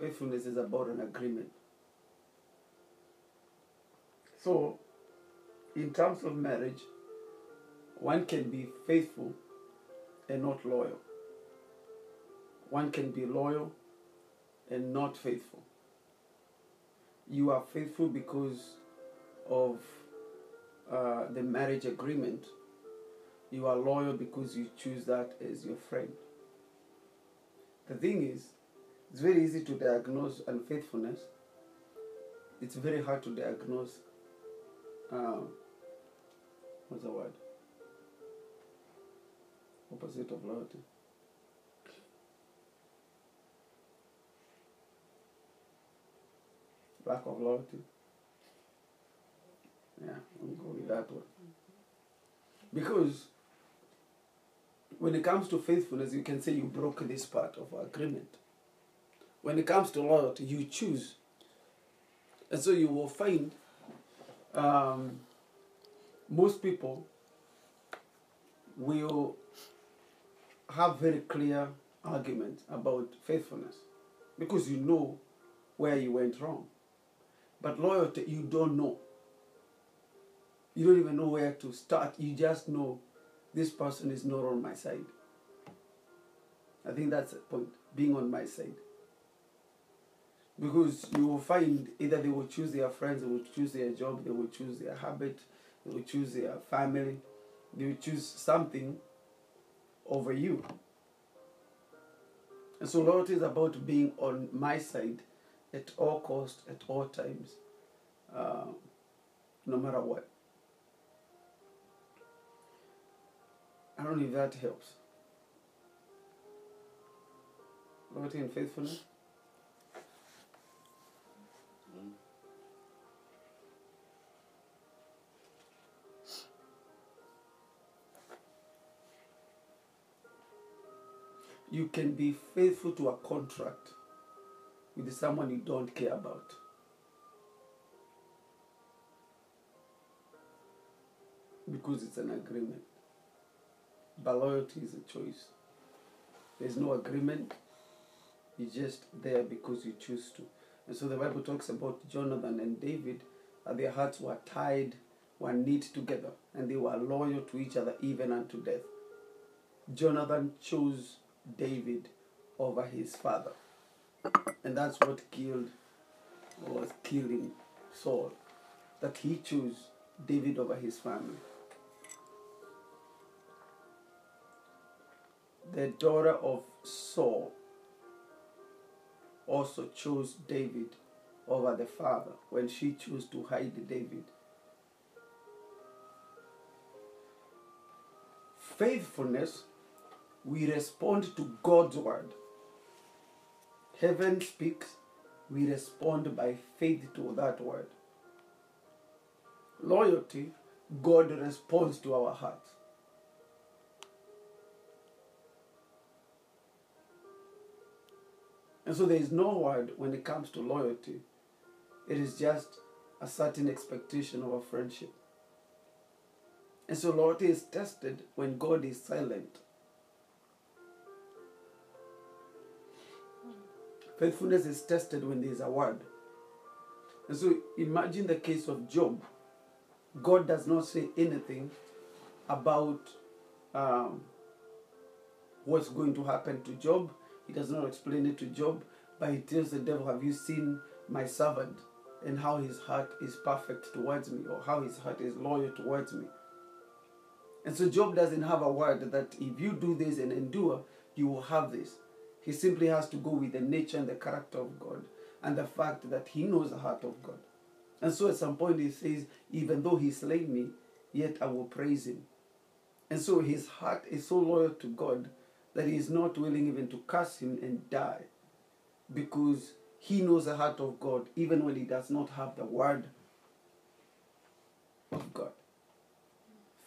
Faithfulness is about an agreement. So, in terms of marriage, one can be faithful and not loyal. One can be loyal and not faithful. You are faithful because of uh, the marriage agreement. You are loyal because you choose that as your friend. The thing is, it's very easy to diagnose unfaithfulness. It's very hard to diagnose. Um, what's the word? Opposite of loyalty. Lack of loyalty. Yeah, I'll go with that one. Because when it comes to faithfulness, you can say you broke this part of agreement. When it comes to loyalty, you choose. And so you will find um, most people will have very clear arguments about faithfulness because you know where you went wrong. But loyalty, you don't know. You don't even know where to start. You just know this person is not on my side. I think that's the point, being on my side. Because you will find either they will choose their friends, they will choose their job, they will choose their habit, they will choose their family, they will choose something over you. And so loyalty is about being on my side at all costs, at all times, uh, no matter what. I don't know if that helps. Loyalty and faithfulness. You can be faithful to a contract with someone you don't care about. Because it's an agreement. But loyalty is a choice. There's no agreement. You're just there because you choose to. And so the Bible talks about Jonathan and David, that their hearts were tied, were knit together, and they were loyal to each other even unto death. Jonathan chose David over his father. And that's what killed, was killing Saul. That he chose David over his family. The daughter of Saul also chose David over the father when she chose to hide David. Faithfulness, we respond to God's word. Heaven speaks, we respond by faith to that word. Loyalty, God responds to our hearts. And so there is no word when it comes to loyalty. It is just a certain expectation of a friendship. And so loyalty is tested when God is silent. Faithfulness is tested when there is a word. And so imagine the case of Job. God does not say anything about um, what's going to happen to Job. He does not explain it to Job, but he tells the devil, Have you seen my servant and how his heart is perfect towards me, or how his heart is loyal towards me? And so Job doesn't have a word that if you do this and endure, you will have this. He simply has to go with the nature and the character of God and the fact that he knows the heart of God. And so at some point he says, Even though he slay me, yet I will praise him. And so his heart is so loyal to God that he is not willing even to curse him and die because he knows the heart of God even when he does not have the word of God.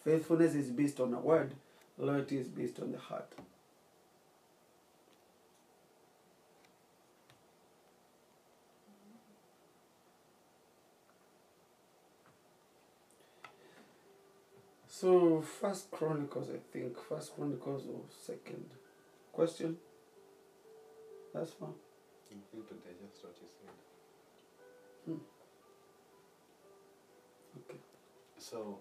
Faithfulness is based on a word, loyalty is based on the heart. So First Chronicles, I think. First Chronicles or second. Question? That's fine. I feel to digest what you said. Hmm. Okay. So,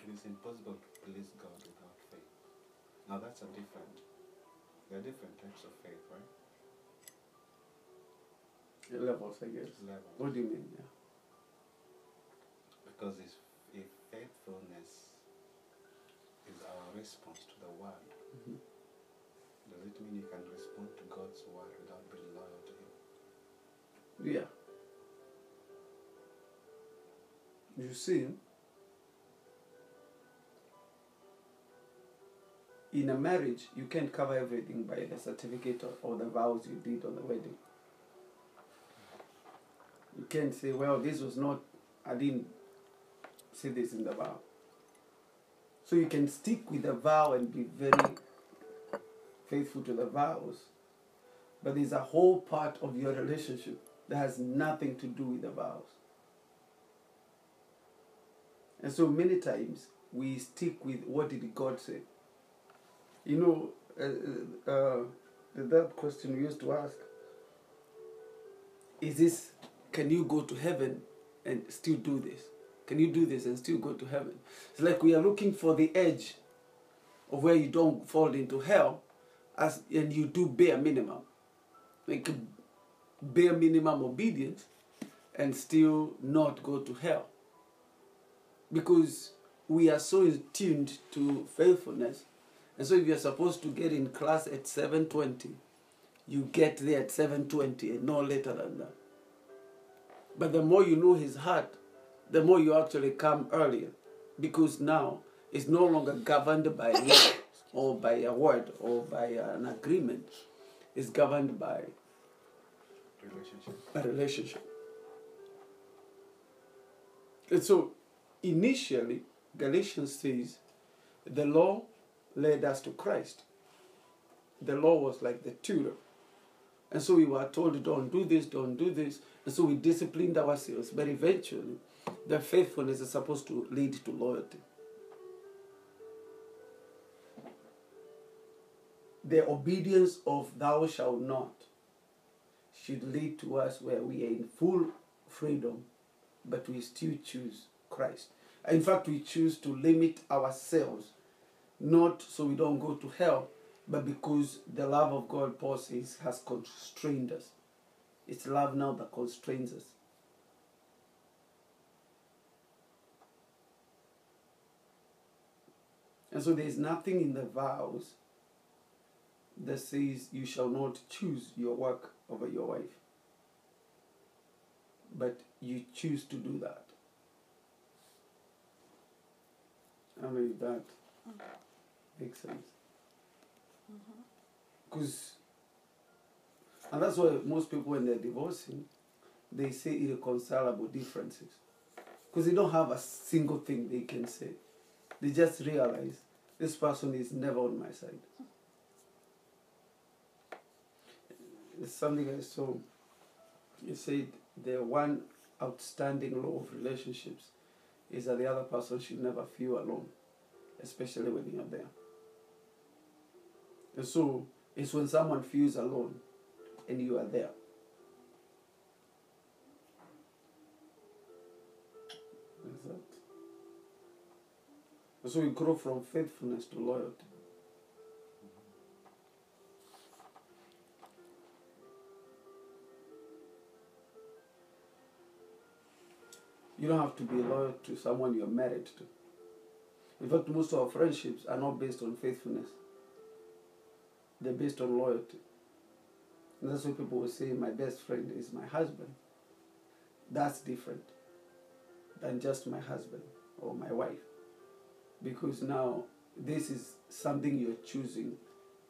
it is impossible to please God without faith. Now, that's a different, there are different types of faith, right? Levels, I guess. Levels. What do you mean? Yeah. Because if, if faithfulness is our response to the word, Mhm. does it mean you can respond to God's word without being loyal to Him? Yeah. You see, in a marriage, you can't cover everything by the certificate or, or the vows you did on the wedding. You can't say, well, this was not, I didn't say this in the vow. So you can stick with the vow and be very faithful to the vows, but there's a whole part of your relationship that has nothing to do with the vows. And so many times we stick with what did God say. You know, uh, uh, uh, that question we used to ask is this, can you go to heaven and still do this? Can you do this and still go to heaven? It's like we are looking for the edge of where you don't fall into hell as and you do bare minimum. Like bare minimum obedience and still not go to hell. Because we are so tuned to faithfulness. And so if you're supposed to get in class at 720, you get there at 720 and no later than that. But the more you know his heart, the more you actually come earlier. Because now it's no longer governed by law or by a word or by an agreement. It's governed by Relationship. a relationship. And so, initially, Galatians says the law led us to Christ. The law was like the tutor. And so we were told, don't do this, don't do this. And so we disciplined ourselves. But eventually, the faithfulness is supposed to lead to loyalty. The obedience of thou shalt not should lead to us where we are in full freedom, but we still choose Christ. In fact, we choose to limit ourselves, not so we don't go to hell, but because the love of God, Paul says, has constrained us. It's love now that constrains us. And so there's nothing in the vows that says you shall not choose your work over your wife. But you choose to do that. I don't know if that mm-hmm. makes sense. Mm-hmm. Because, and that's why most people, when they're divorcing, they say irreconcilable differences. Because they don't have a single thing they can say. They just realize this person is never on my side. It's something I saw. You said the one outstanding law of relationships is that the other person should never feel alone, especially when you're there. And so it's when someone feels alone and you are there. That. So we grow from faithfulness to loyalty. You don't have to be loyal to someone you're married to. In fact, most of our friendships are not based on faithfulness, they're based on loyalty. And that's why people will say, My best friend is my husband. That's different than just my husband or my wife. Because now this is something you're choosing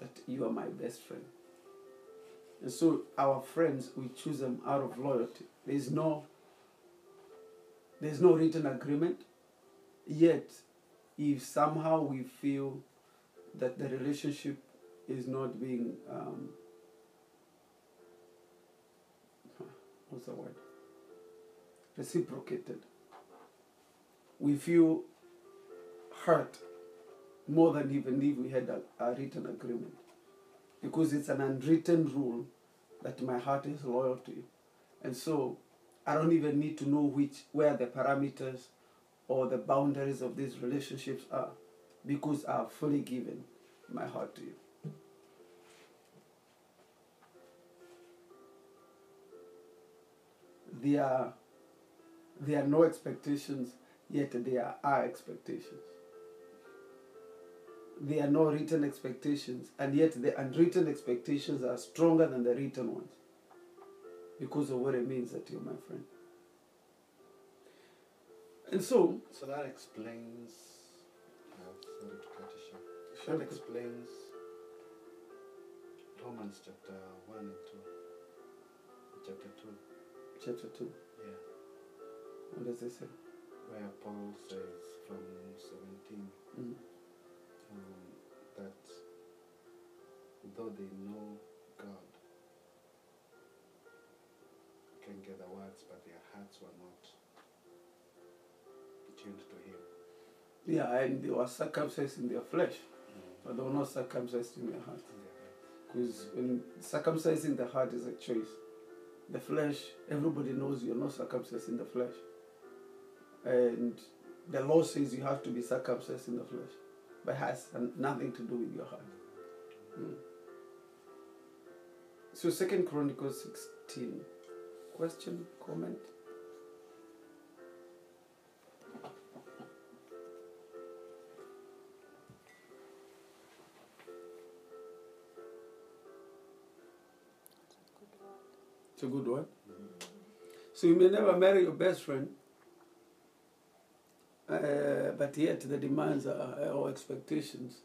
that you are my best friend. And so our friends, we choose them out of loyalty. There's no there's no written agreement. Yet, if somehow we feel that the relationship is not being um, what's the word reciprocated, we feel hurt more than even if we had a, a written agreement. because it's an unwritten rule that my heart is loyal to you. And so I don't even need to know which where the parameters or the boundaries of these relationships are because I've fully given my heart to you. There are, there are no expectations, yet there are expectations. There are no written expectations, and yet the unwritten expectations are stronger than the written ones because of what it means that you're my friend. And so, So that explains. Uh, sorry to cut you short. Sure. That explains Romans chapter 1 and 2. Chapter 2. chapter 2, Yeah. what does it say? Where Paul says from 17 Mm. Um, that though they know God, can get the words, but their hearts were not tuned to Him. Yeah, and they were circumcised in their flesh, but they were not circumcised in their heart. Yeah. Because when circumcising the heart is a choice, the flesh, everybody knows you're not circumcised in the flesh. And the law says you have to be circumcised in the flesh, but has nothing to do with your heart. Mm. So, Second Chronicles 16. Question, comment? It's a good one. So you may never marry your best friend, uh, but yet the demands are, or expectations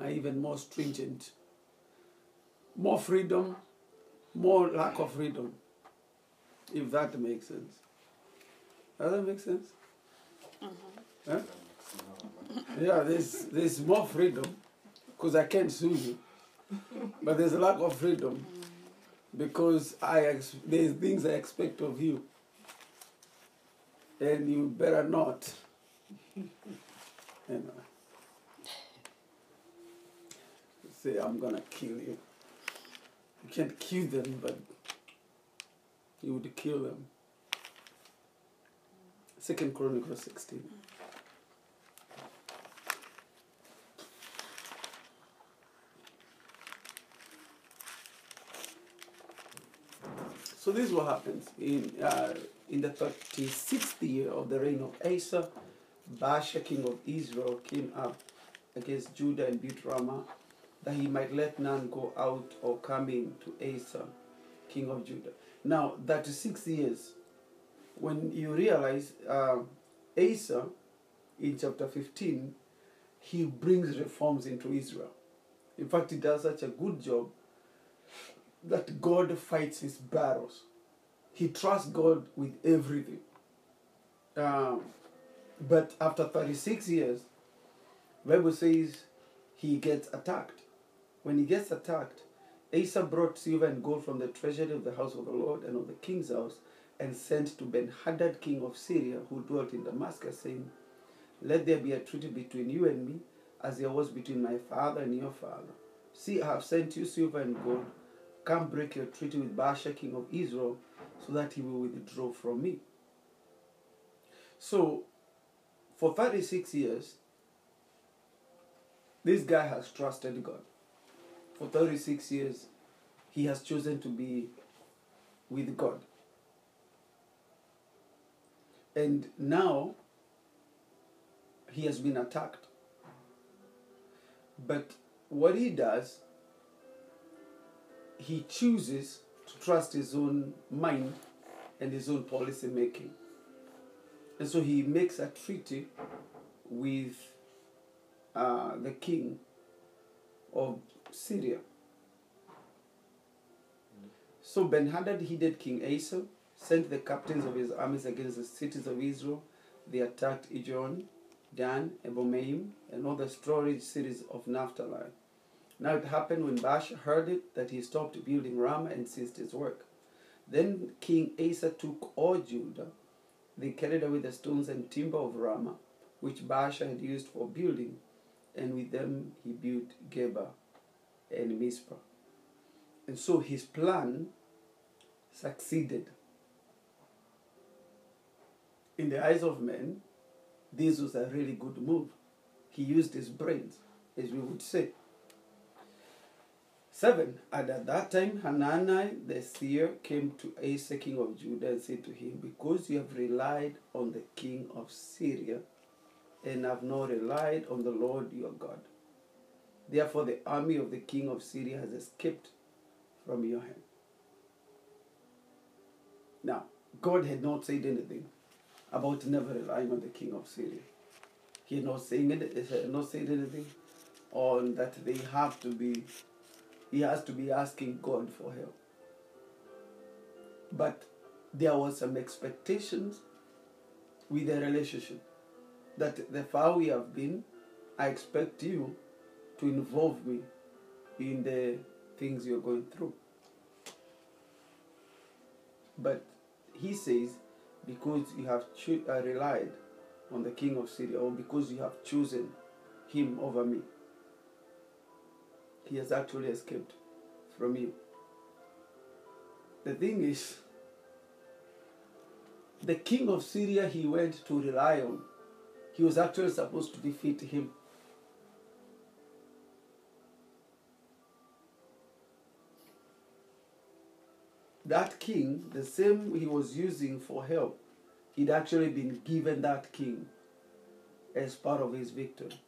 are even more stringent. More freedom, more lack of freedom, if that makes sense. Does that make sense? Huh? Makes no- Yeah, there's, there's more freedom because I can't sue you, but there's a lack of freedom because I ex- there's things I expect of you, and you better not. Know, say I'm gonna kill you. You can't kill them, but you would kill them. Second Chronicles sixteen. So this is what happens in uh, in the thirty sixth year of the reign of Asa, Baasha king of Israel came up against Judah and built Ramah, that he might let none go out or come in to Asa, king of Judah. Now thirty six years, when you realize uh, Asa, in chapter fifteen, he brings reforms into Israel. In fact, he does such a good job that God fights his battles. He trusts God with everything. Um, but after 36 years, Bible says he gets attacked. When he gets attacked, Asa brought silver and gold from the treasury of the house of the Lord and of the king's house and sent to Ben-Hadad, king of Syria, who dwelt in Damascus, saying, Let there be a treaty between you and me, as there was between my father and your father. See, I have sent you silver and gold. Come break your treaty with Baasha, king of Israel, so that he will withdraw from me. So, for 36 years, this guy has trusted God. For 36 years, he has chosen to be with God. And now, he has been attacked. But what he does, he chooses to trust his own mind and his own policy making. And so he makes a treaty with uh, the king of Syria. So Ben Hadad heeded King Asa, sent the captains of his armies against the cities of Israel. They attacked Ijon, Dan, Abel Maim, and all the storage cities of Naphtali. Now it happened when Baasha heard it that he stopped building Ramah and ceased his work. Then King Asa took all Judah. They carried away the stones and timber of Ramah, which Baasha had used for building, and with them he built Geba and Mizpah. And so his plan succeeded. In the eyes of men, this was a really good move. He used his brains, as we would say. Seven, and at that time Hanani the seer came to Asa king of Judah and said to him, Because you have relied on the king of Syria and have not relied on the Lord your God, therefore the army of the king of Syria has escaped from your hand. Now, God had not said anything about never relying on the king of Syria. He had not saying it, not said anything on that they have to be he has to be asking God for help. But there was some expectations with the relationship that the far we have been, I expect you to involve me in the things you're going through. But he says, because you have uh, relied on the king of Syria, or because you have chosen him over me, he has actually escaped from you. The thing is, the king of Syria he went to rely on, he was actually supposed to defeat him. That king, the same he was using for help, he'd actually been given that king as part of his victory.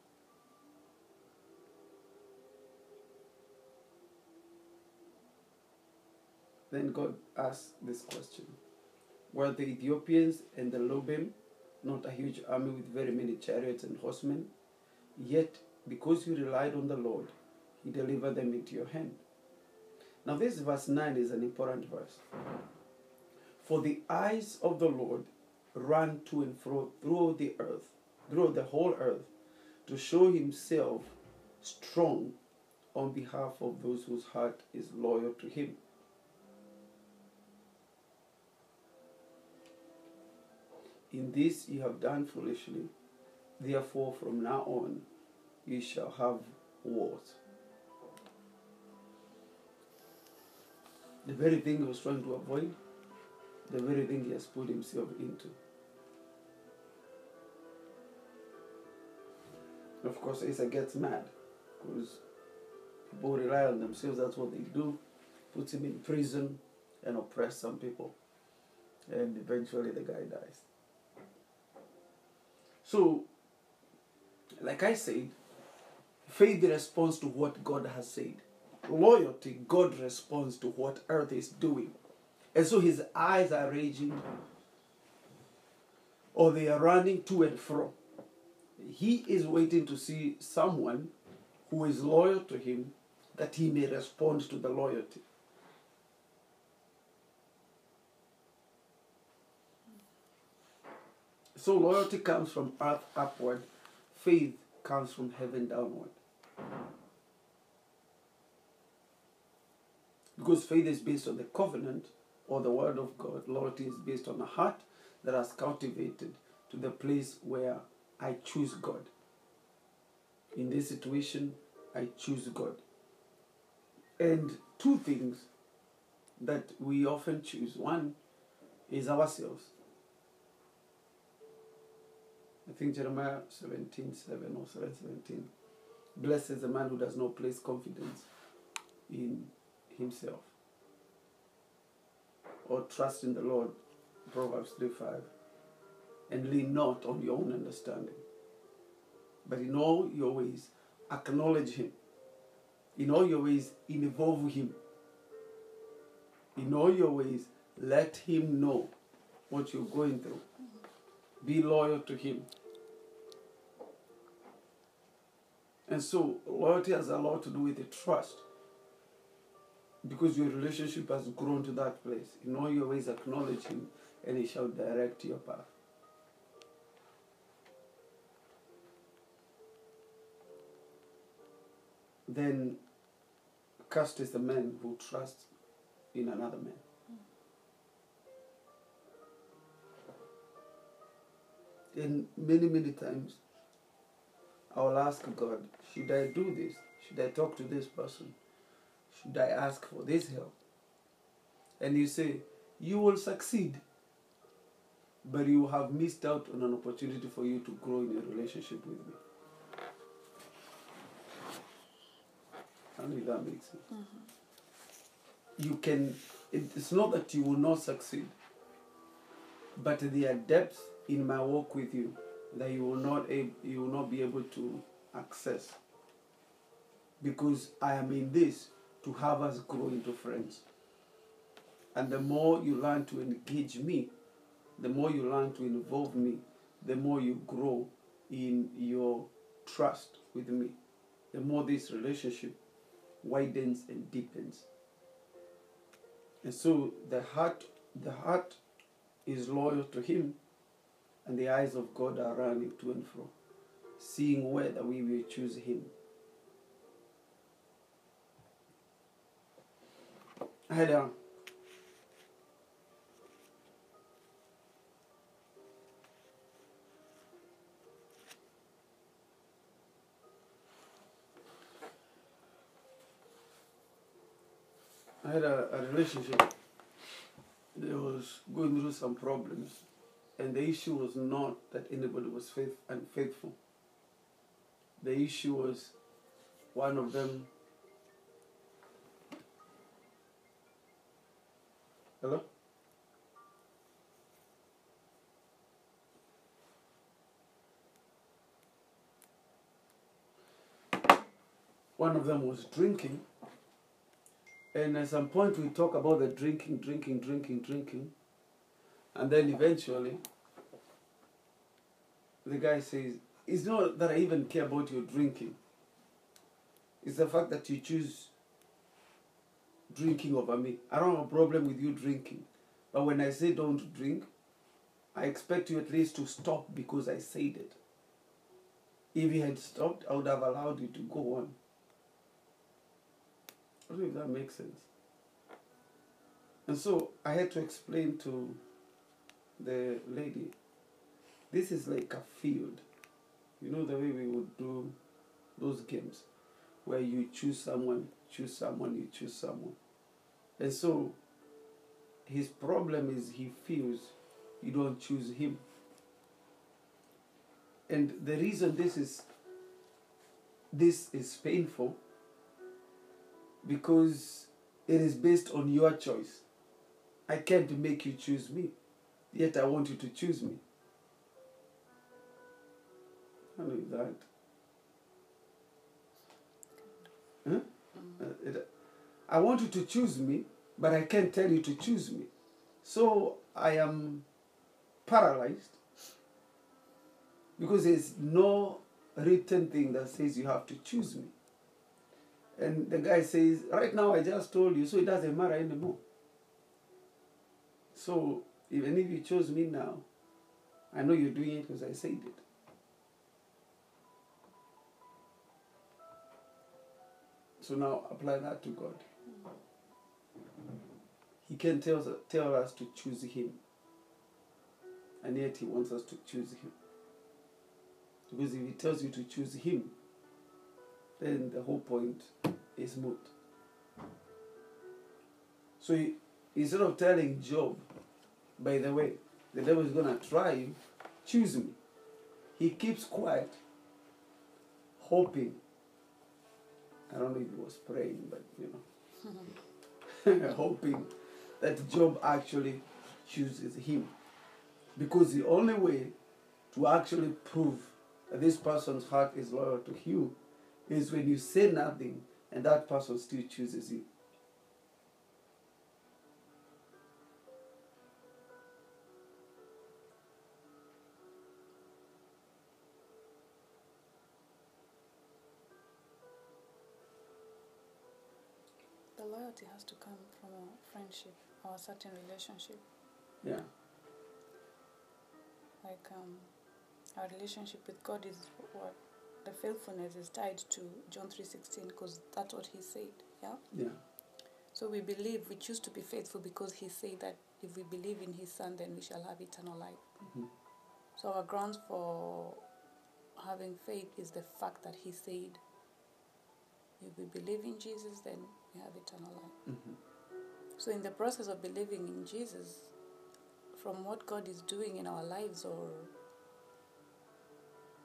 Then God asked this question Were the Ethiopians and the Lubim not a huge army with very many chariots and horsemen? Yet, because you relied on the Lord, He delivered them into your hand. Now, this verse 9 is an important verse. For the eyes of the Lord run to and fro through the earth, through the whole earth, to show Himself strong on behalf of those whose heart is loyal to Him. In this you have done foolishly. Therefore, from now on, you shall have wars. The very thing he was trying to avoid, the very thing he has put himself into. Of course, Asa gets mad because people rely on themselves, that's what they do. Puts him in prison and oppress some people. And eventually the guy dies. So, like I said, faith responds to what God has said. Loyalty, God responds to what earth is doing. And so his eyes are raging or they are running to and fro. He is waiting to see someone who is loyal to him that he may respond to the loyalty. So loyalty comes from earth upward, faith comes from heaven downward. Because faith is based on the covenant or the word of God, loyalty is based on a heart that has cultivated to the place where I choose God. In this situation, I choose God. And two things that we often choose one is ourselves. I think Jeremiah 17 7 or 7 17. Blessed is the man who does not place confidence in himself or trust in the Lord, Proverbs 3 5, and lean not on your own understanding, but in all your ways acknowledge Him. In all your ways involve Him. In all your ways let Him know what you're going through. Be loyal to Him. And so, loyalty has a lot to do with the trust. Because your relationship has grown to that place. In all your ways, acknowledge Him, and He shall direct your path. Then, cursed is the man who trusts in another man. And many, many times, I will ask God, should I do this? Should I talk to this person? should I ask for this help? And you say, you will succeed, but you have missed out on an opportunity for you to grow in a relationship with me. I if that makes sense. Mm-hmm. You can, it- it's not that you will not succeed, but there are depths in my walk with you that you will not ab- you will not be able to access because I am in this to have us grow into friends. And the more you learn to engage me, the more you learn to involve me, the more you grow in your trust with me, the more this relationship widens and deepens. And so the heart the heart is loyal to him and the eyes of God are running to and fro, seeing whether we will choose him. Head. I had a, a relationship that was going through some problems, and the issue was not that anybody was faith unfaithful. The issue was one of them. Hello? One of them was drinking. And at some point, we talk about the drinking, drinking, drinking, drinking. And then eventually, the guy says, It's not that I even care about your drinking, it's the fact that you choose drinking over me. I don't have a problem with you drinking. But when I say don't drink, I expect you at least to stop because I said it. If you had stopped, I would have allowed you to go on. I don't know if that makes sense. And so I had to explain to the lady this is like a field. You know the way we would do those games where you choose someone, choose someone, you choose someone. And so his problem is he feels you don't choose him. And the reason this is this is painful because it is based on your choice. I can't make you choose me, yet I want you to choose me. That. Huh? Uh, I want you to choose me, but I can't tell you to choose me. So I am paralyzed because there's no written thing that says you have to choose me. And the guy says, Right now I just told you, so it doesn't matter anymore. So even if you chose me now, I know you're doing it because I said it. So now apply that to God. He can tell us, tell us to choose Him, and yet He wants us to choose Him. Because if He tells you to choose Him, then the whole point is moot. So he, instead of telling Job, by the way, the devil is going to try you, choose me, he keeps quiet, hoping. I don't know if he was praying, but you know, hoping that Job actually chooses him. Because the only way to actually prove that this person's heart is loyal to you is when you say nothing and that person still chooses you. Loyalty has to come from a friendship or a certain relationship. Yeah. Like um, our relationship with God is what the faithfulness is tied to John three sixteen because that's what He said. Yeah. Yeah. So we believe we choose to be faithful because He said that if we believe in His Son, then we shall have eternal life. Mhm. So our grounds for having faith is the fact that He said, if we believe in Jesus, then we have eternal life. Mhm. So, in the process of believing in Jesus, from what God is doing in our lives or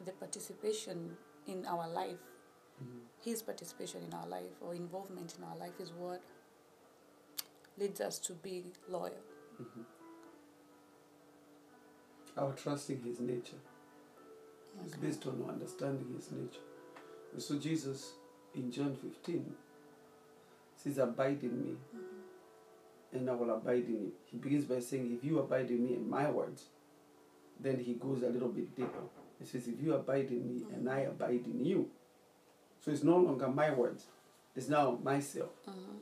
the participation in our life, Mhm. His participation in our life or involvement in our life is what leads us to be loyal. Mhm. Our trusting His nature is based on understanding His nature. So Jesus in John 15 says, Abide in me, and I will abide in you. He begins by saying, If you abide in me and my words, then he goes a little bit deeper. He says, If you abide in me and I abide in you. So it's no longer my words, it's now myself. Mhm.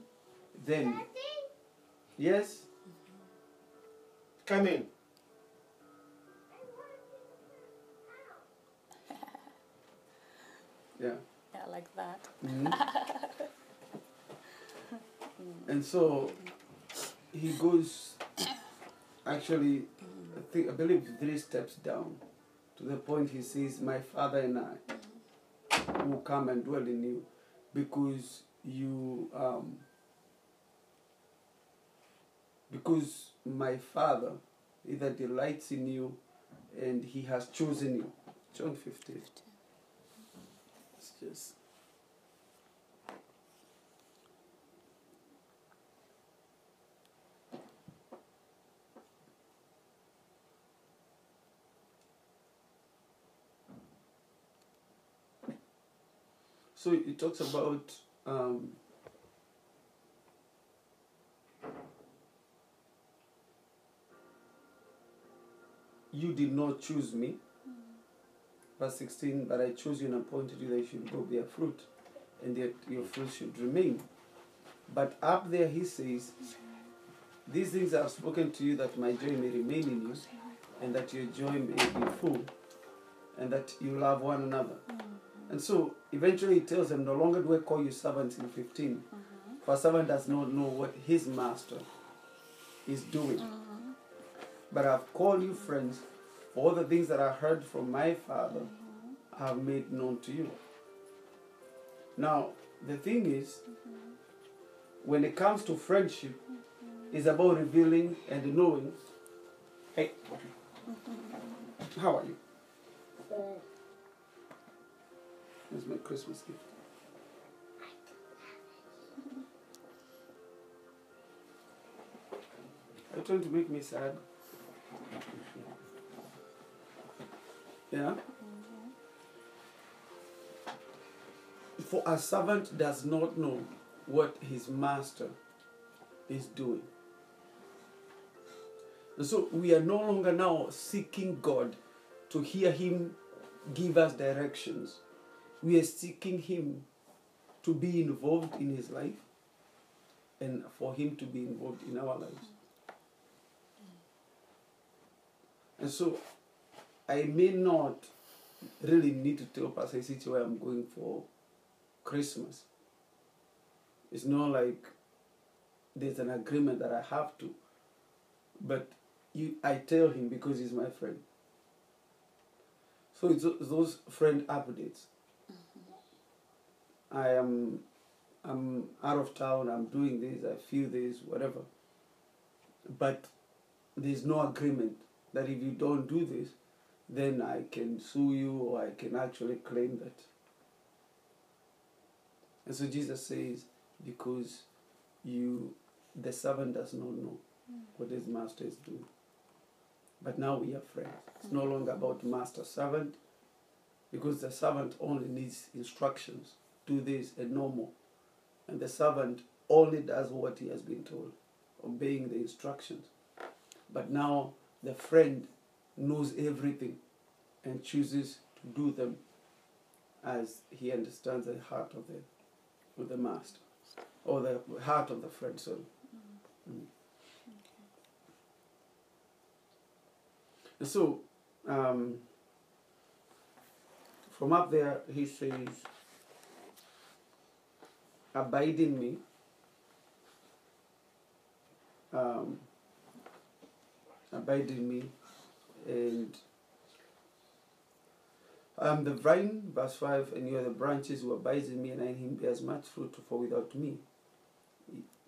Then, yes, Come in. yeah. Yeah, like that. Mhm. and so he goes actually I, think, I believe three steps down to the point he says my father and i will come and dwell in you because you um, because my father either delights in you and he has chosen you. John 15 it's just So it talks about um, you did not choose me. Verse 16, but I chose you and appointed you that you should go bear fruit, and that your fruit should remain. But up there he says, These things I have spoken to you that my joy may remain in you, and that your joy may be full, and that you love one another. And so eventually he tells them, No longer do I call you servants in 15, mm-hmm. for a servant does not know what his master is doing. Mm-hmm. But I've called you friends, for all the things that I heard from my Father I have made known to you. Now, the thing is, when it comes to friendship, it's about revealing and knowing. Hey, how are you? Here's my Christmas gift. Are you trying to make me sad? Yeah? For a servant does not know what his master is doing. And so we are no longer now seeking God to hear him give us directions. We are seeking him to be involved in his life and for him to be involved in our lives. And so I may not really need to tell Pastor City where I'm going for Christmas. It's not like there's an agreement that I have to. But you, I tell him because he's my friend. So it's those friend updates. I am I'm out of town, I'm doing this, I feel this, whatever. But there's no agreement that if you don't do this, then I can sue you or I can actually claim that. And so Jesus says, because you the servant does not know what his master is doing. But now we are friends. It's no longer about master servant, because the servant only needs instructions. Do this and no more. And the servant only does what he has been told, obeying the instructions. But now the friend knows everything and chooses to do them as he understands the heart of the of the master. Or the heart of the friend, sorry. Mm. And so, um, from up there, he says, Abide in me. Um, abide in me. And I am the vine, verse 5, and you are the branches who abide in me, and I in him bears much fruit, for without me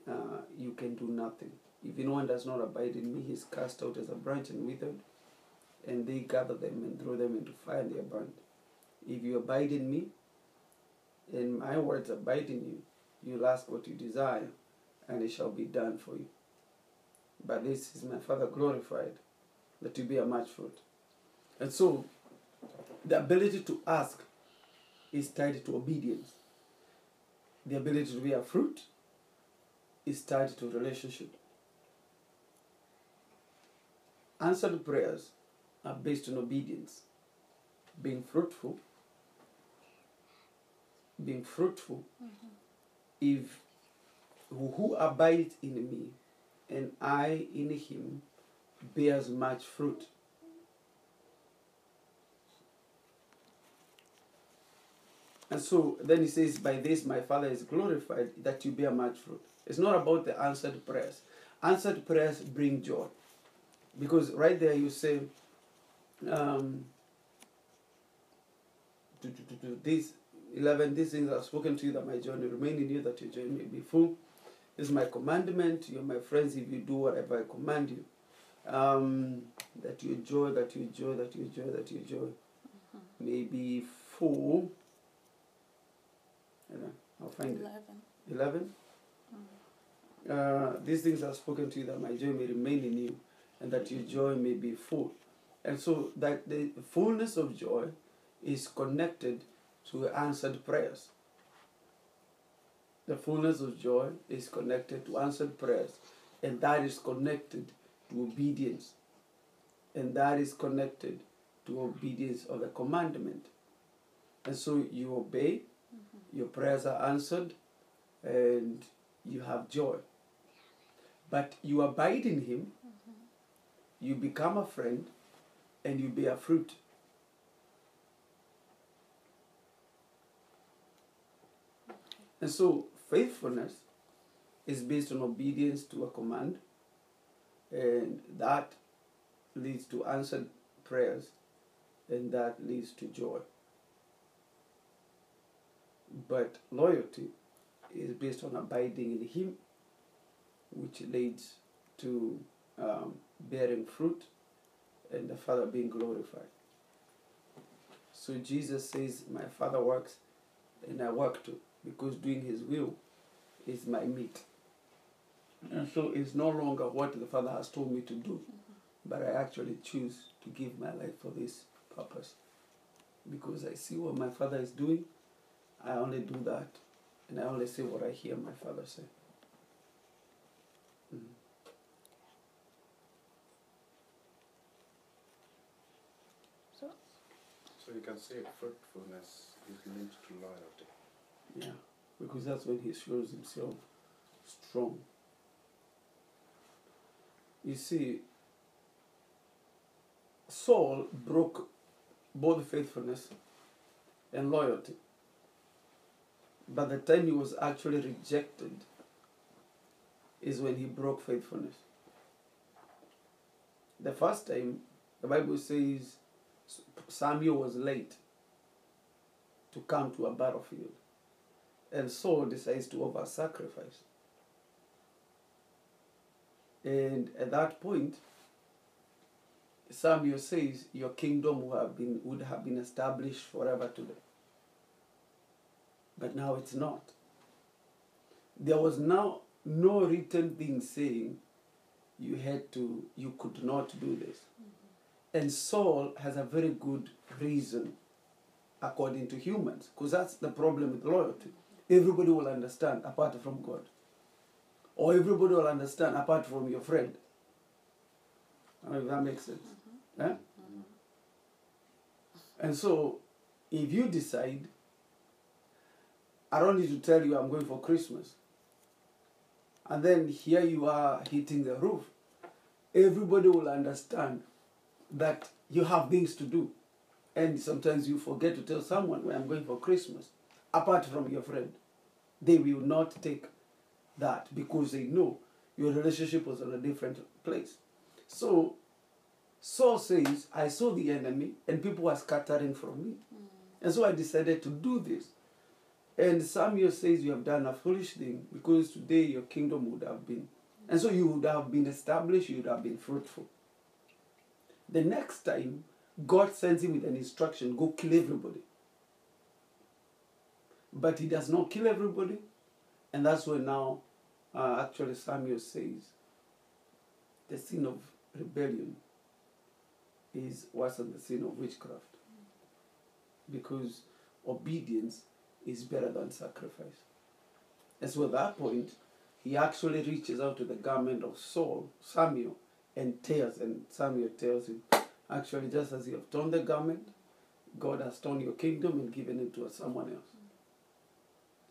uh, you can do nothing. If anyone does not abide in me, he is cast out as a branch and withered, and they gather them and throw them into fire and they are burned. If you abide in me, and my words abide in you, you'll ask what you desire, and it shall be done for you. But this is my Father glorified, that you bear much fruit. And so, the ability to ask is tied to obedience. The ability to bear fruit is tied to relationship. Answered prayers are based on obedience, being fruitful. Being fruitful, mm-hmm. If who abides in me and I in him bears much fruit. And so then he says, By this my Father is glorified that you bear much fruit. It's not about the answered prayers. Answered prayers bring joy. Because right there you say, um, to, to, to this 11 these things I've spoken to you that my joy may remain in you, that your joy may be full. This is my commandment. You're my friends if you do whatever I command you. Um, that your joy, that your joy, that your joy, that your joy may be full. I'll find it. 11. 11. Uh, these things I've spoken to you that my joy may remain in you and that your joy may be full. And so that the fullness of joy is connected to answered prayers. The fullness of joy is connected to answered prayers, and that is connected to obedience, and that is connected to obedience of the commandment. And so you obey, mm-hmm. your prayers are answered, and you have joy. But you abide in Him, mm-hmm. you become a friend, and you bear fruit. And so faithfulness is based on obedience to a command, and that leads to answered prayers, and that leads to joy. But loyalty is based on abiding in Him, which leads to um, bearing fruit and the Father being glorified. So Jesus says, My Father works and I work too, because doing His will is my meat. And so it's no longer what the Father has told me to do, but I actually choose to give my life for this purpose. Because I see what my Father is doing, I only do that, and I only say what I hear my Father say. Mhm. So, So you can say fruitfulness is linked to loyalty. Yeah, because that's when he shows himself strong. You see, Saul broke both faithfulness and loyalty. By the time he was actually rejected is when he broke faithfulness. The first time, the Bible says Samuel was late to come to a battlefield. And Saul decides to offer sacrifice. And at that point, Samuel says, Your kingdom would have been, would have been established forever today. But now it's not. There was now no written thing saying you had to, you could not do this. And Saul has a very good reason according to humans, because that's the problem with loyalty. Everybody will understand apart from God, or everybody will understand apart from your friend. I don't know if that makes sense. Eh? And so, if you decide, I don't need to tell you I'm going for Christmas, and then here you are hitting the roof, everybody will understand that you have things to do. And sometimes you forget to tell someone where I'm going for Christmas, apart from your friend. They will not take that because they know your relationship was on a different place. So Saul says, I saw the enemy and people were scattering from me. Hmm. And so I decided to do this. And Samuel says you have done a foolish thing because today your kingdom would have been. And so you would have been established, you would have been fruitful. The next time, God sends him with an instruction go kill everybody. But he does not kill everybody. And that's where now, uh, actually, Samuel says the sin of rebellion is worse than the sin of witchcraft. Because obedience is better than sacrifice. And so at that point, he actually reaches out to the garment of Saul, Samuel, and tears. And Samuel tells him, actually, just as you have torn the garment, God has torn your kingdom and given it to someone else.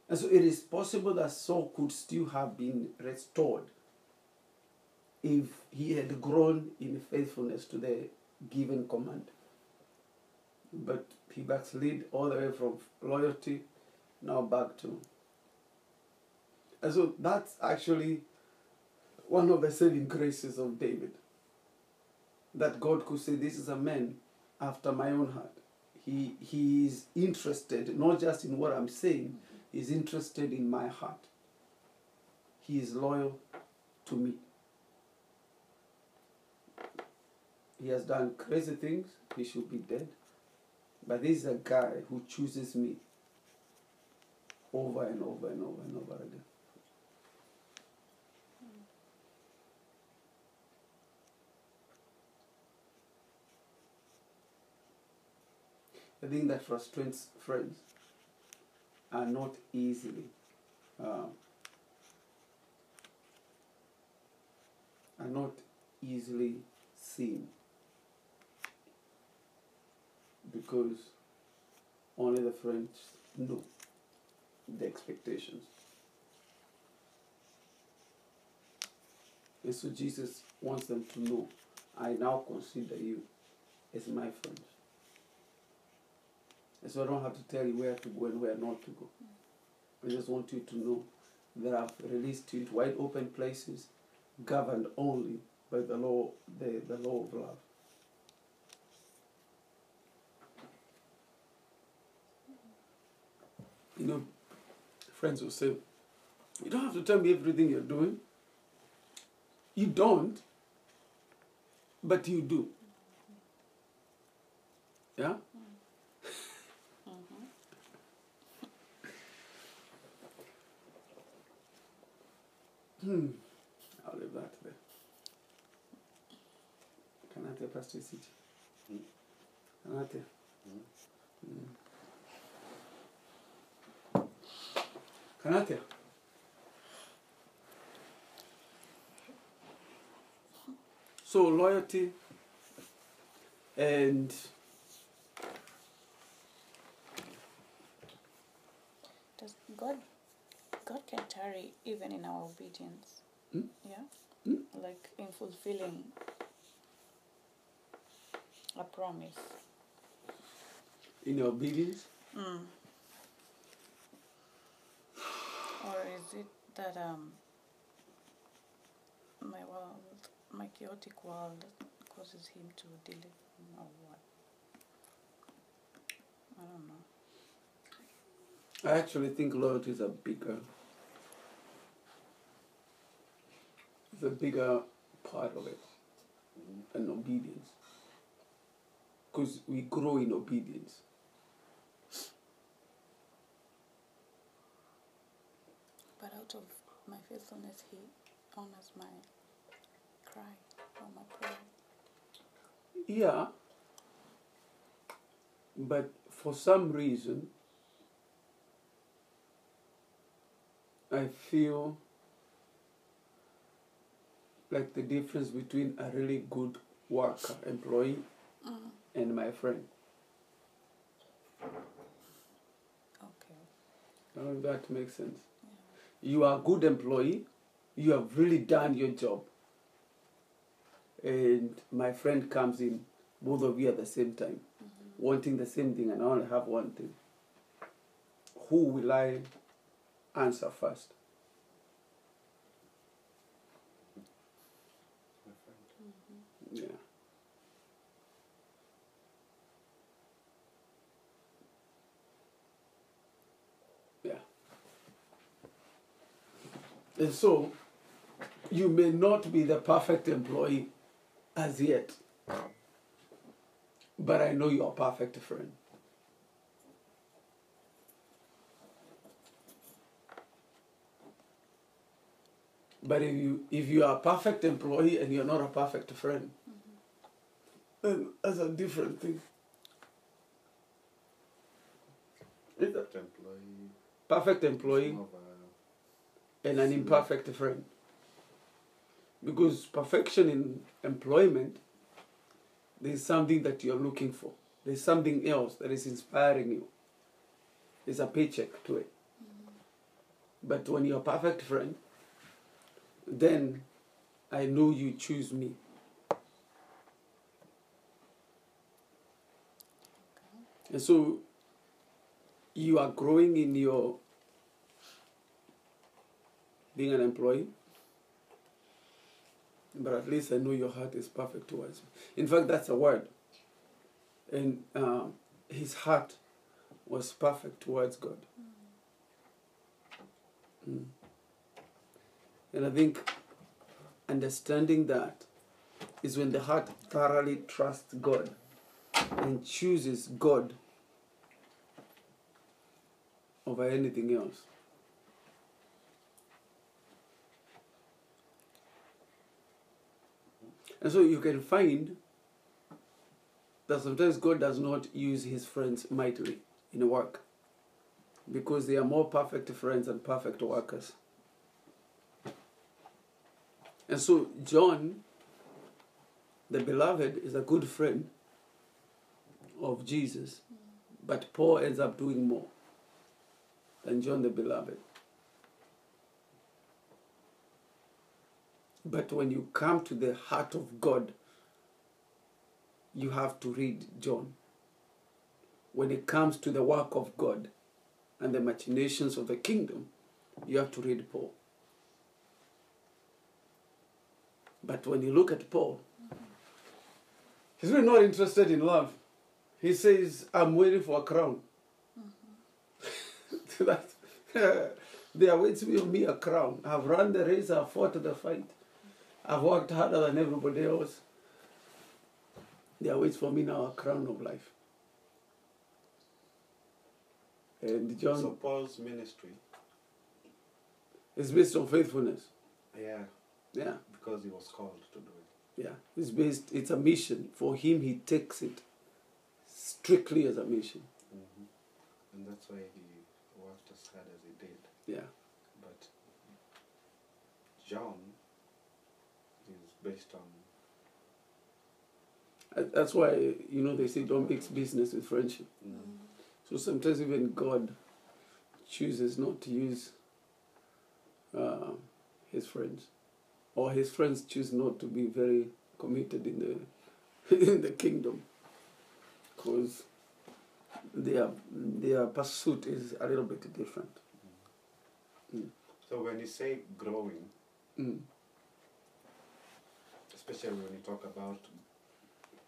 And so it is possible that Saul could still have been restored if he had grown in faithfulness to the given command. But he backslid all the way from loyalty now back to. And so that's actually one of the saving graces of David. That God could say, This is a man after my own heart. He, he is interested not just in what I'm saying, he's interested in my heart. He is loyal to me. He has done crazy things, he should be dead. But this is a guy who chooses me over and over and over and over again. The thing that frustrates friends are not easily uh, are not easily seen because only the French know the expectations. And so Jesus wants them to know, I now consider you as my friends. And so I don't have to tell you where to go and where not to go. I just want you to know that I've released you into wide open places, governed only by the law, the, the law of love. You know, friends will say, You don't have to tell me everything you're doing. You don't, but you do. Yeah? Hmm. I'll leave that there. Can I tell Pastor City? Hmm? Can I tell? Hmm? Mm. Can I tell? So loyalty and Does God God can tarry even in our obedience? Hmm? Yeah? Hmm? Like in fulfilling a promise. in obedience. Mm. Or is it that um my world my chaotic world causes him to delay or what? I don't know. I actually think loyalty is a bigger, is a bigger part of it than obedience. Because we grow in obedience. But out of my faithfulness, He honors my cry or my prayer. Yeah. But for some reason, I feel like the difference between a really good worker, employee, Mm. and my friend. Okay. I don't know if that makes sense. Yeah. You are a good employee, you have really done your job. And my friend comes in, both of you at the same time, Mhm. wanting the same thing, and I only have one thing. Who will I answer first. Mm-hmm. Yeah. Yeah. And so you may not be the perfect employee as yet, but I know you are perfect friend. But if you if you are a perfect employee and you're not a perfect friend, then that's a different thing. It's a employee. perfect employee more of a- and an imperfect friend. Because perfection in employment, there's something that you're looking for. There's something else that is inspiring you. There's a paycheck to it. Mm-hmm. But when you're a perfect friend, then I know you choose me. And so you are growing in your being an employee. But at least I know your heart is perfect towards me. In fact, that's a word. And um, his heart was perfect towards God. Mm. And I think understanding that is when the heart thoroughly trusts God and chooses God over anything else. And so you can find that sometimes God does not use his friends mightily in work because they are more perfect friends and perfect workers. And so John, the beloved, is a good friend of Jesus, but Paul ends up doing more than John the beloved. But when you come to the heart of God, you have to read John. When it comes to the work of God and the machinations of the kingdom, you have to read Paul. But when you look at Paul, he's really not interested in love. He says, I'm waiting for a crown. Mm-hmm. that, there awaits me a crown. I've run the race, I've fought the fight. I've worked harder than everybody else. There waits for me now a crown of life. And John So Paul's ministry, is based on faithfulness. yeah, Yeah, because he was called to do it. yeah. It's based. It's a mission for him. He takes it strictly as a mission. hmm And that's why he worked as hard as he did. Yeah, But John is based on that's why you know they say don't mix business with friendship. mm, So sometimes even God chooses not to use uh, his friends, or his friends choose not to be very committed in the in the kingdom, because their their pursuit is a little bit different. So when you say growing, Mm. especially when you talk about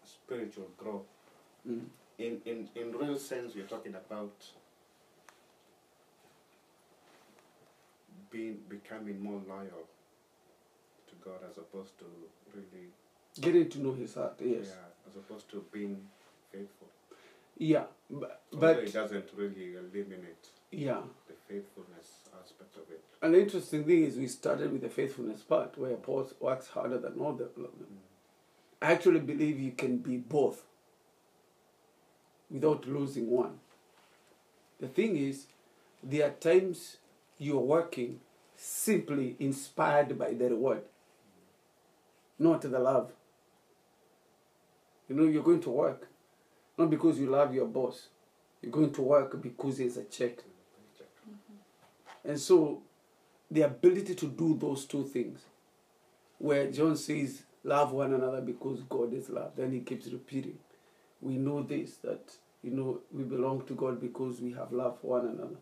spiritual growth, Mm. in, in, in real sense, we're talking about being becoming more loyal God as opposed to really, Getting to know his heart, yes, yeah, as opposed to being faithful. yeah, but, but it doesn't really eliminate yeah. the faithfulness aspect of it. And the interesting thing is, we started with the faithfulness part, where Paul works harder than all the. Other. Mm. I actually believe you can be both without losing one. The thing is, there are times you're working simply inspired by the reward, not the love. You know, you're going to work not because you love your boss, you're going to work because there's a check. Mm-hmm. And so, the ability to do those two things, where John says, Love one another because God is love, then he keeps repeating, We know this, that, you know, we belong to God because we have love for one another.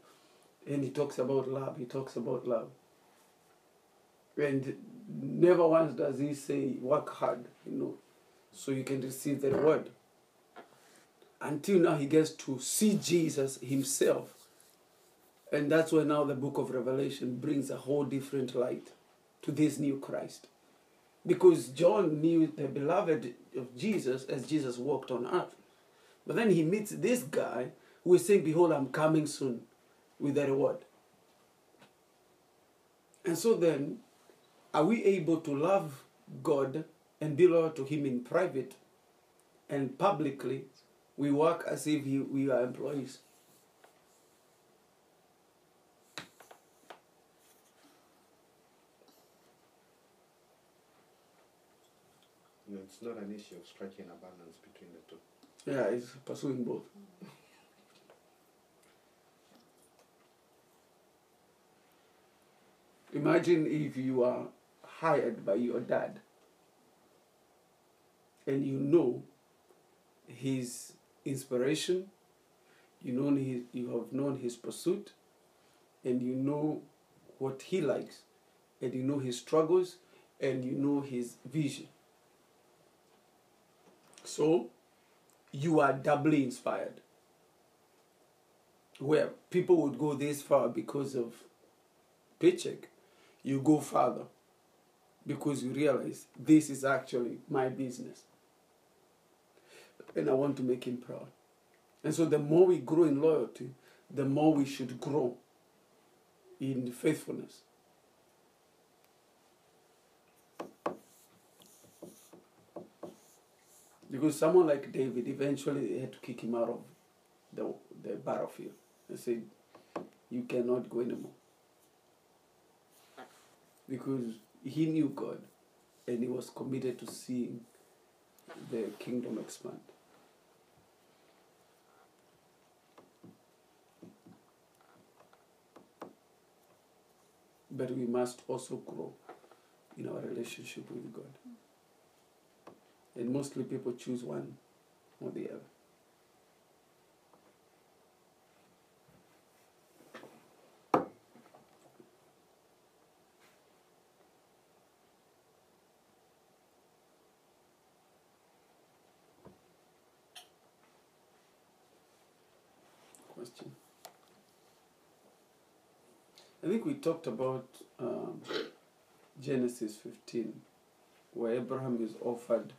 And he talks about love, he talks about love. And never once does he say, Work hard, you know, so you can receive the reward. Until now, he gets to see Jesus himself And that's where now the book of Revelation brings a whole different light to this new Christ. Because John knew the beloved of Jesus as Jesus walked on earth. But then he meets this guy who is saying, Behold, I'm coming soon with the reward. And so then, are we able to love God and be loyal to Him in private and publicly? We work as if he, we are employees. Know, it's not an issue of striking a balance between the two. Yeah, it's pursuing both. Imagine if you are hired by your dad and you know his inspiration, you know his, you have known his pursuit, and you know what he likes, and you know his struggles, and you know his vision. So, you are doubly inspired. Where people would go this far because of paycheck, you go further because you realize this is actually my business. And I want to make him proud. And so, the more we grow in loyalty, the more we should grow in faithfulness. Because someone like David, eventually had to kick him out of the, the battlefield. They said, You cannot go anymore. Because he knew God and he was committed to seeing the kingdom expand. But we must also grow in our relationship with God. And mostly people choose one or the other. Question. I think we talked about um, Genesis 15, where Abraham is offered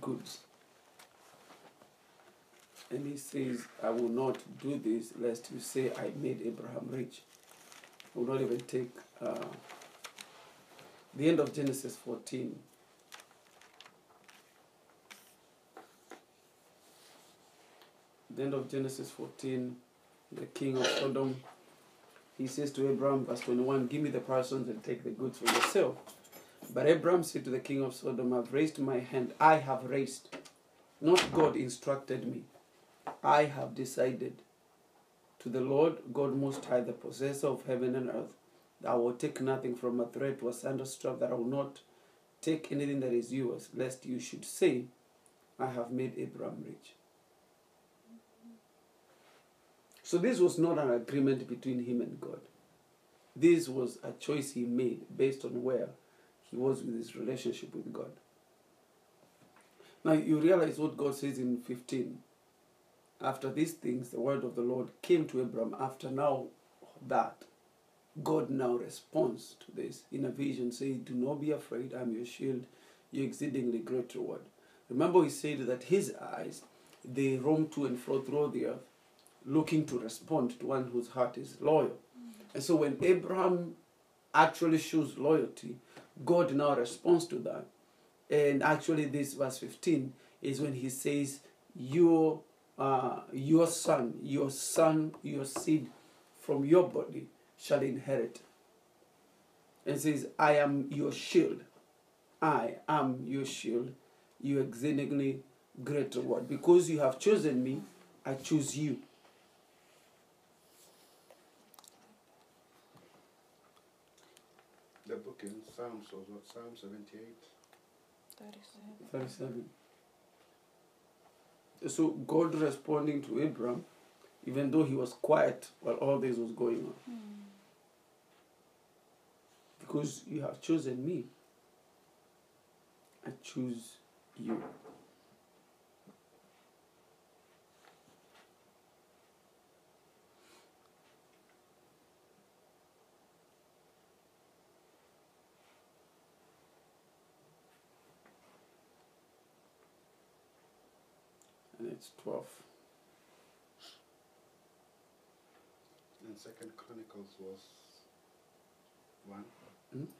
goods. And he says, I will not do this lest you say I made Abraham rich. I will not even take uh, the end of Genesis 14. The end of Genesis 14, the king of Sodom, he says to Abraham, verse 21, Give me the persons and take the goods for yourself. But Abraham said to the king of Sodom, I've raised my hand. I have raised. Not God instructed me. I have decided. To the Lord God Most High, the possessor of heaven and earth, that I will take nothing from a thread or strap, that I will not take anything that is yours, lest you should say, I have made Abraham rich. So this was not an agreement between him and God. This was a choice he made based on where he was with his relationship with God. Now you realize what God says in 15. After these things, the word of the Lord came to Abram. After now that, God now responds to this in a vision, saying, Do not be afraid, I'm your shield, your exceedingly great reward. Remember, he said that his eyes they roam to and fro through the earth, looking to respond to one whose heart is loyal. And so when Abraham actually shows loyalty, God now responds to that. And actually, this verse 15 is when he says, Your, uh, your son, your son, your seed from your body shall inherit. And says, I am your shield. I am your shield, your exceedingly great reward. Because you have chosen me, I choose you. The book in Psalms was what? Psalm 78? 37. 37. So God responding to Abraham, even though he was quiet while all this was going on. Hmm. Because you have chosen me, I choose you. and it's 12. And Second Chronicles was one. Hmm?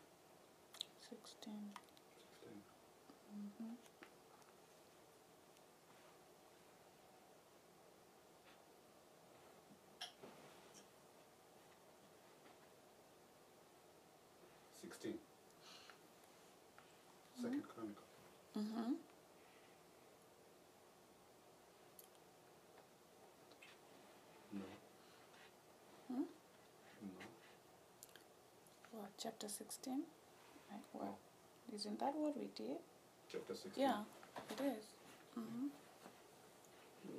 16. 16. Mhm. Sixteen. Second Chronicle. Mhm. No. Hmm? No. What, chapter 16? Right, well, isn't that what we did? Chapter sixteen. Yeah, it is. Mm-hmm.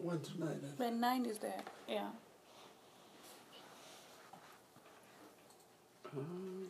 1 to 9. I But 9 is there, yeah. Mm.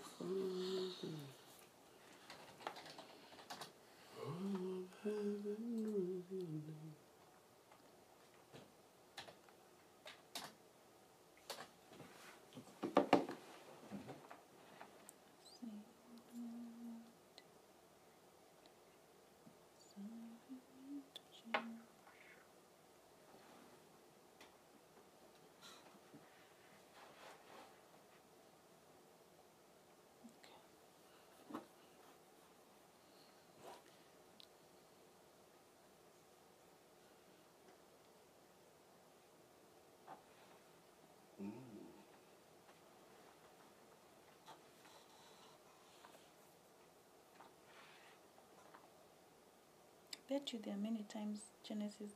Bet you there are many times Genesis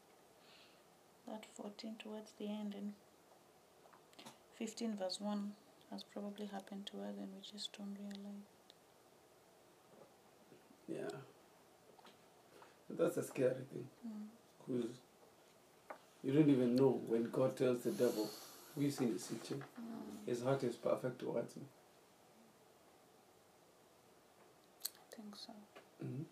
that 14 towards the end and 15 verse 1 has probably happened to us and we just don't realize. Yeah. That's a scary thing. Mm. Because you don't even know when God tells the devil, we see the teaching. Mm. His heart is perfect towards me. I think so. Mhm.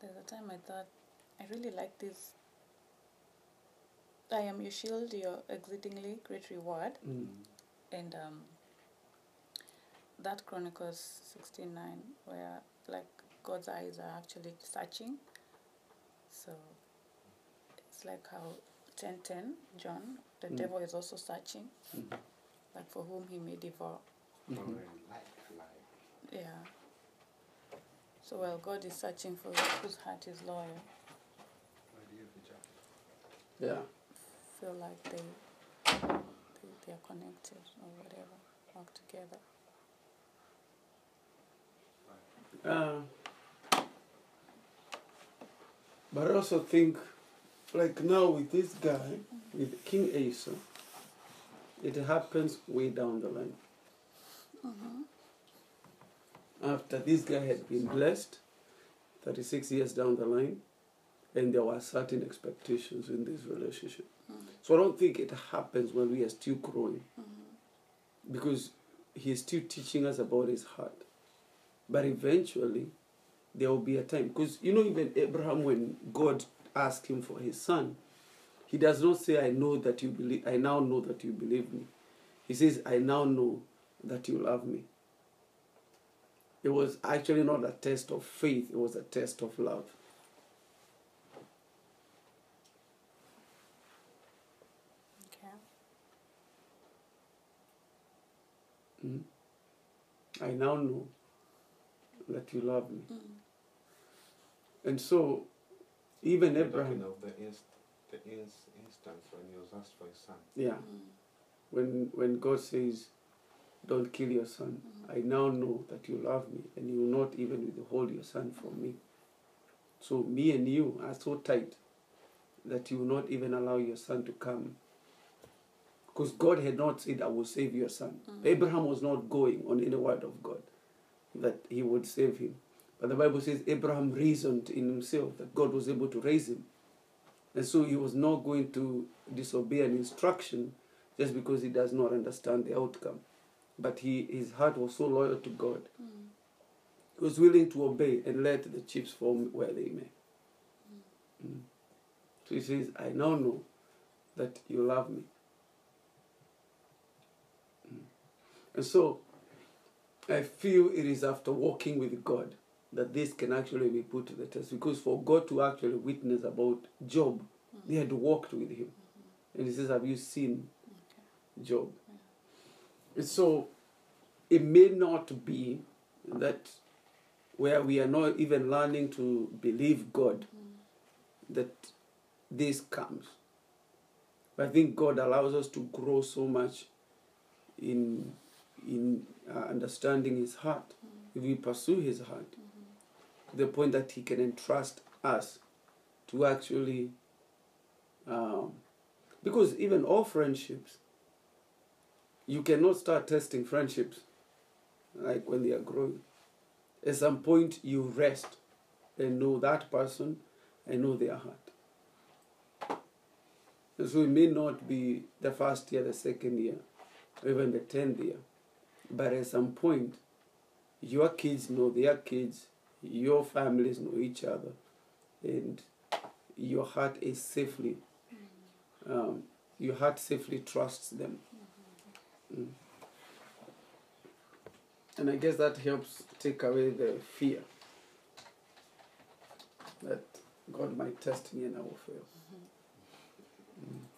There's a time I thought I really like this. I am your shield, your exceedingly great reward. Mm. and um, that Chronicles 69, where like God's eyes are actually searching. So it's like how 1010, John, the Mm. devil is also searching, Mhm. like for whom he may devour. Or Mhm. in life, life. Yeah. So while God is searching for whose heart is loyal, Why do you reject? Yeah. feel like they, they they are connected or whatever, work together. Uh, but I also think, like now with this guy, with King Asa, it happens way down the line. Mm-hmm. After this guy had been blessed, 36 years down the line, and there were certain expectations in this relationship. So I don't think it happens when we are still growing, because he is still teaching us about his heart. But eventually, there will be a time, because you know, even Abraham, when God asked him for his son, he does not say, "I know that you believe. I now know that you believe me." He says, "I now know that you love me." It was actually not a test of faith; it was a test of love. Okay. Mm. I now know that you love me. Mm. And so, even You're Abraham, talking of the, inst- the ins- instance when he was asked for his son. yeah, Mm. when, when God says, Don't kill your son, I now know that you love me and you will not even withhold your son from me. So, me and you are so tight that you will not even allow your son to come. Because God had not said, I will save your son. Mm. Abraham was not going on any word of God that he would save him. But the Bible says Abraham reasoned in himself that God was able to raise him. And so he was not going to disobey an instruction just because he does not understand the outcome. But he, his heart was so loyal to God. Mm. He was willing to obey and let the chips fall where they may. Mm. So he says, I now know that you love me. Mm. And so I feel it is after walking with God that this can actually be put to the test. Because for God to actually witness about Job, they had walked with him. And he says, Have you seen Job? So it may not be that where we are not even learning to believe God, that this comes. But I think God allows us to grow so much in in uh, understanding His heart. If we pursue His heart, to the point that He can entrust us to actually, um, because even all friendships, you cannot start testing friendships like when they are growing. At some point, you rest and know that person and know their heart. And so it may not be the first year, the second year, even the tenth year, but at some point, your kids know their kids, your families know each other, and your heart is safely, um, your heart safely trusts them. Mm. And I guess that helps take away the fear that God might test me and I will fail.